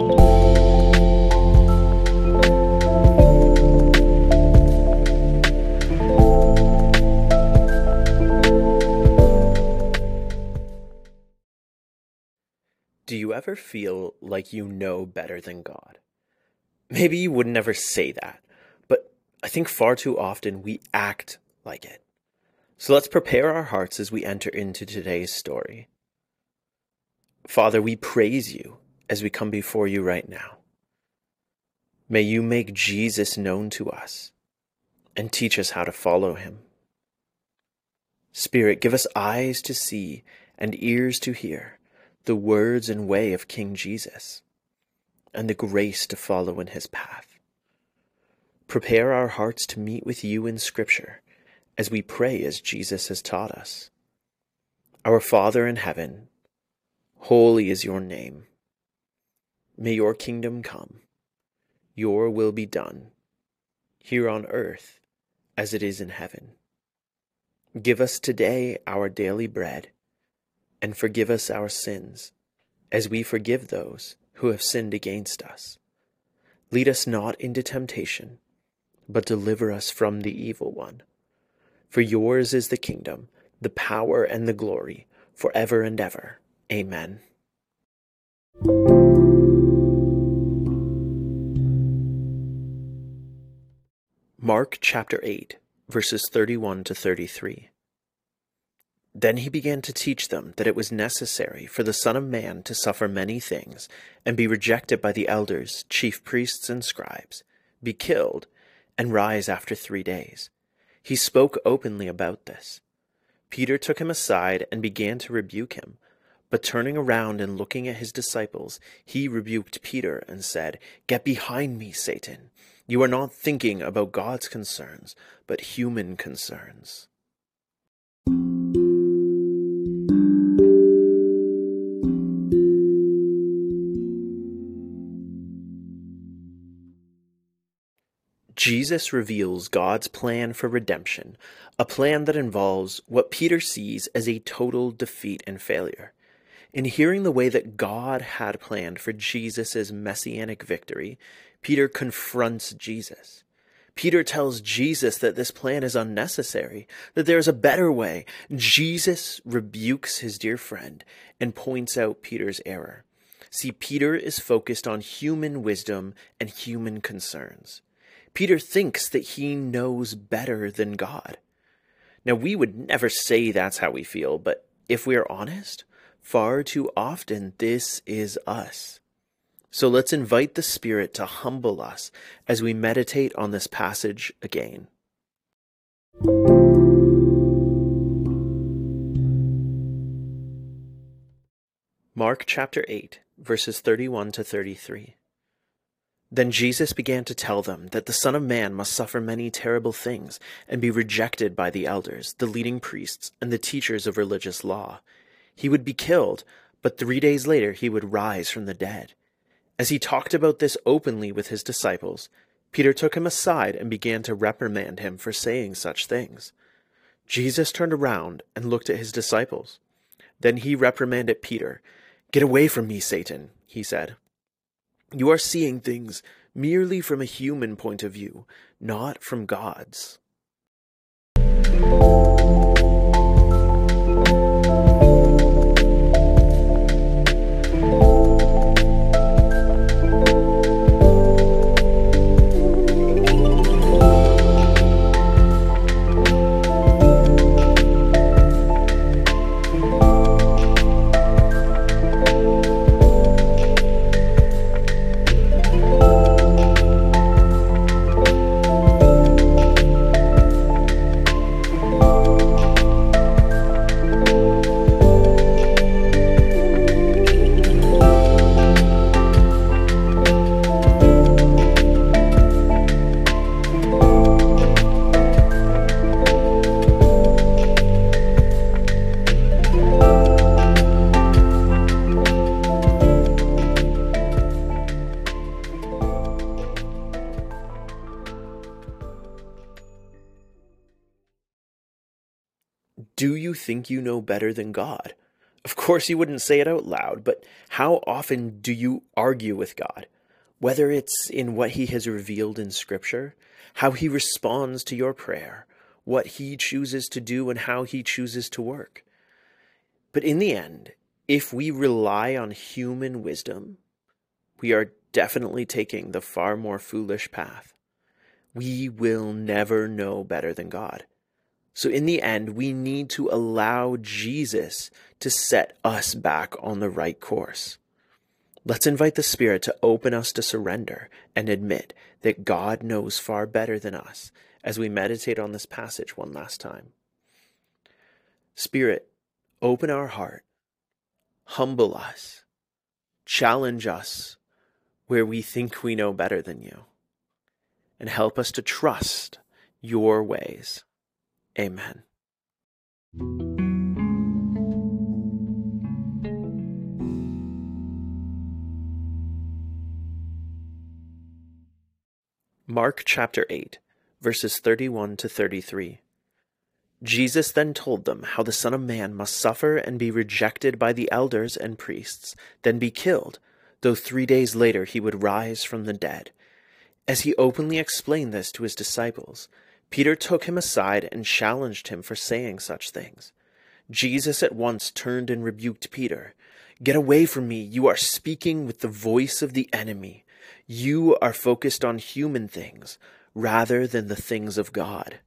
Do you ever feel like you know better than God? Maybe you would never say that, but I think far too often we act like it. So let's prepare our hearts as we enter into today's story. Father, we praise you as we come before you right now. May you make Jesus known to us and teach us how to follow him. Spirit, give us eyes to see and ears to hear the words and way of King Jesus, and the grace to follow in his path. Prepare our hearts to meet with you in Scripture as we pray as Jesus has taught us. Our Father in heaven, holy is your name. May your kingdom come, your will be done, here on earth as it is in heaven. Give us today our daily bread and forgive us our sins, as we forgive those who have sinned against us. Lead us not into temptation, but deliver us from the evil one. For yours is the kingdom, the power, and the glory, for ever and ever. Amen. Mark chapter 8, verses 31 to 33. Then he began to teach them that it was necessary for the Son of Man to suffer many things, and be rejected by the elders, chief priests, and scribes, be killed, and rise after three days. He spoke openly about this. Peter took him aside and began to rebuke him. But turning around and looking at his disciples, he rebuked Peter and said, Get behind me, Satan. You are not thinking about God's concerns, but human concerns. Jesus reveals God's plan for redemption, a plan that involves what Peter sees as a total defeat and failure. In hearing the way that God had planned for Jesus' messianic victory, Peter confronts Jesus. Peter tells Jesus that this plan is unnecessary, that there is a better way. Jesus rebukes his dear friend and points out Peter's error. See, Peter is focused on human wisdom and human concerns. Peter thinks that he knows better than God. Now, we would never say that's how we feel, but if we are honest, far too often this is us. So let's invite the Spirit to humble us as we meditate on this passage again. Mark chapter 8, verses 31 to 33. Then Jesus began to tell them that the Son of Man must suffer many terrible things and be rejected by the elders, the leading priests, and the teachers of religious law. He would be killed, but three days later he would rise from the dead. As he talked about this openly with his disciples, Peter took him aside and began to reprimand him for saying such things. Jesus turned around and looked at his disciples. Then he reprimanded Peter. Get away from me, Satan, he said. You are seeing things merely from a human point of view, not from God's. Do you think you know better than God? Of course, you wouldn't say it out loud, but how often do you argue with God? Whether it's in what He has revealed in Scripture, how He responds to your prayer, what He chooses to do, and how He chooses to work. But in the end, if we rely on human wisdom, we are definitely taking the far more foolish path. We will never know better than God. So, in the end, we need to allow Jesus to set us back on the right course. Let's invite the Spirit to open us to surrender and admit that God knows far better than us as we meditate on this passage one last time. Spirit, open our heart, humble us, challenge us where we think we know better than you, and help us to trust your ways. Amen. Mark chapter 8, verses 31 to 33. Jesus then told them how the Son of Man must suffer and be rejected by the elders and priests, then be killed, though three days later he would rise from the dead. As he openly explained this to his disciples, Peter took him aside and challenged him for saying such things. Jesus at once turned and rebuked Peter. Get away from me, you are speaking with the voice of the enemy. You are focused on human things rather than the things of God.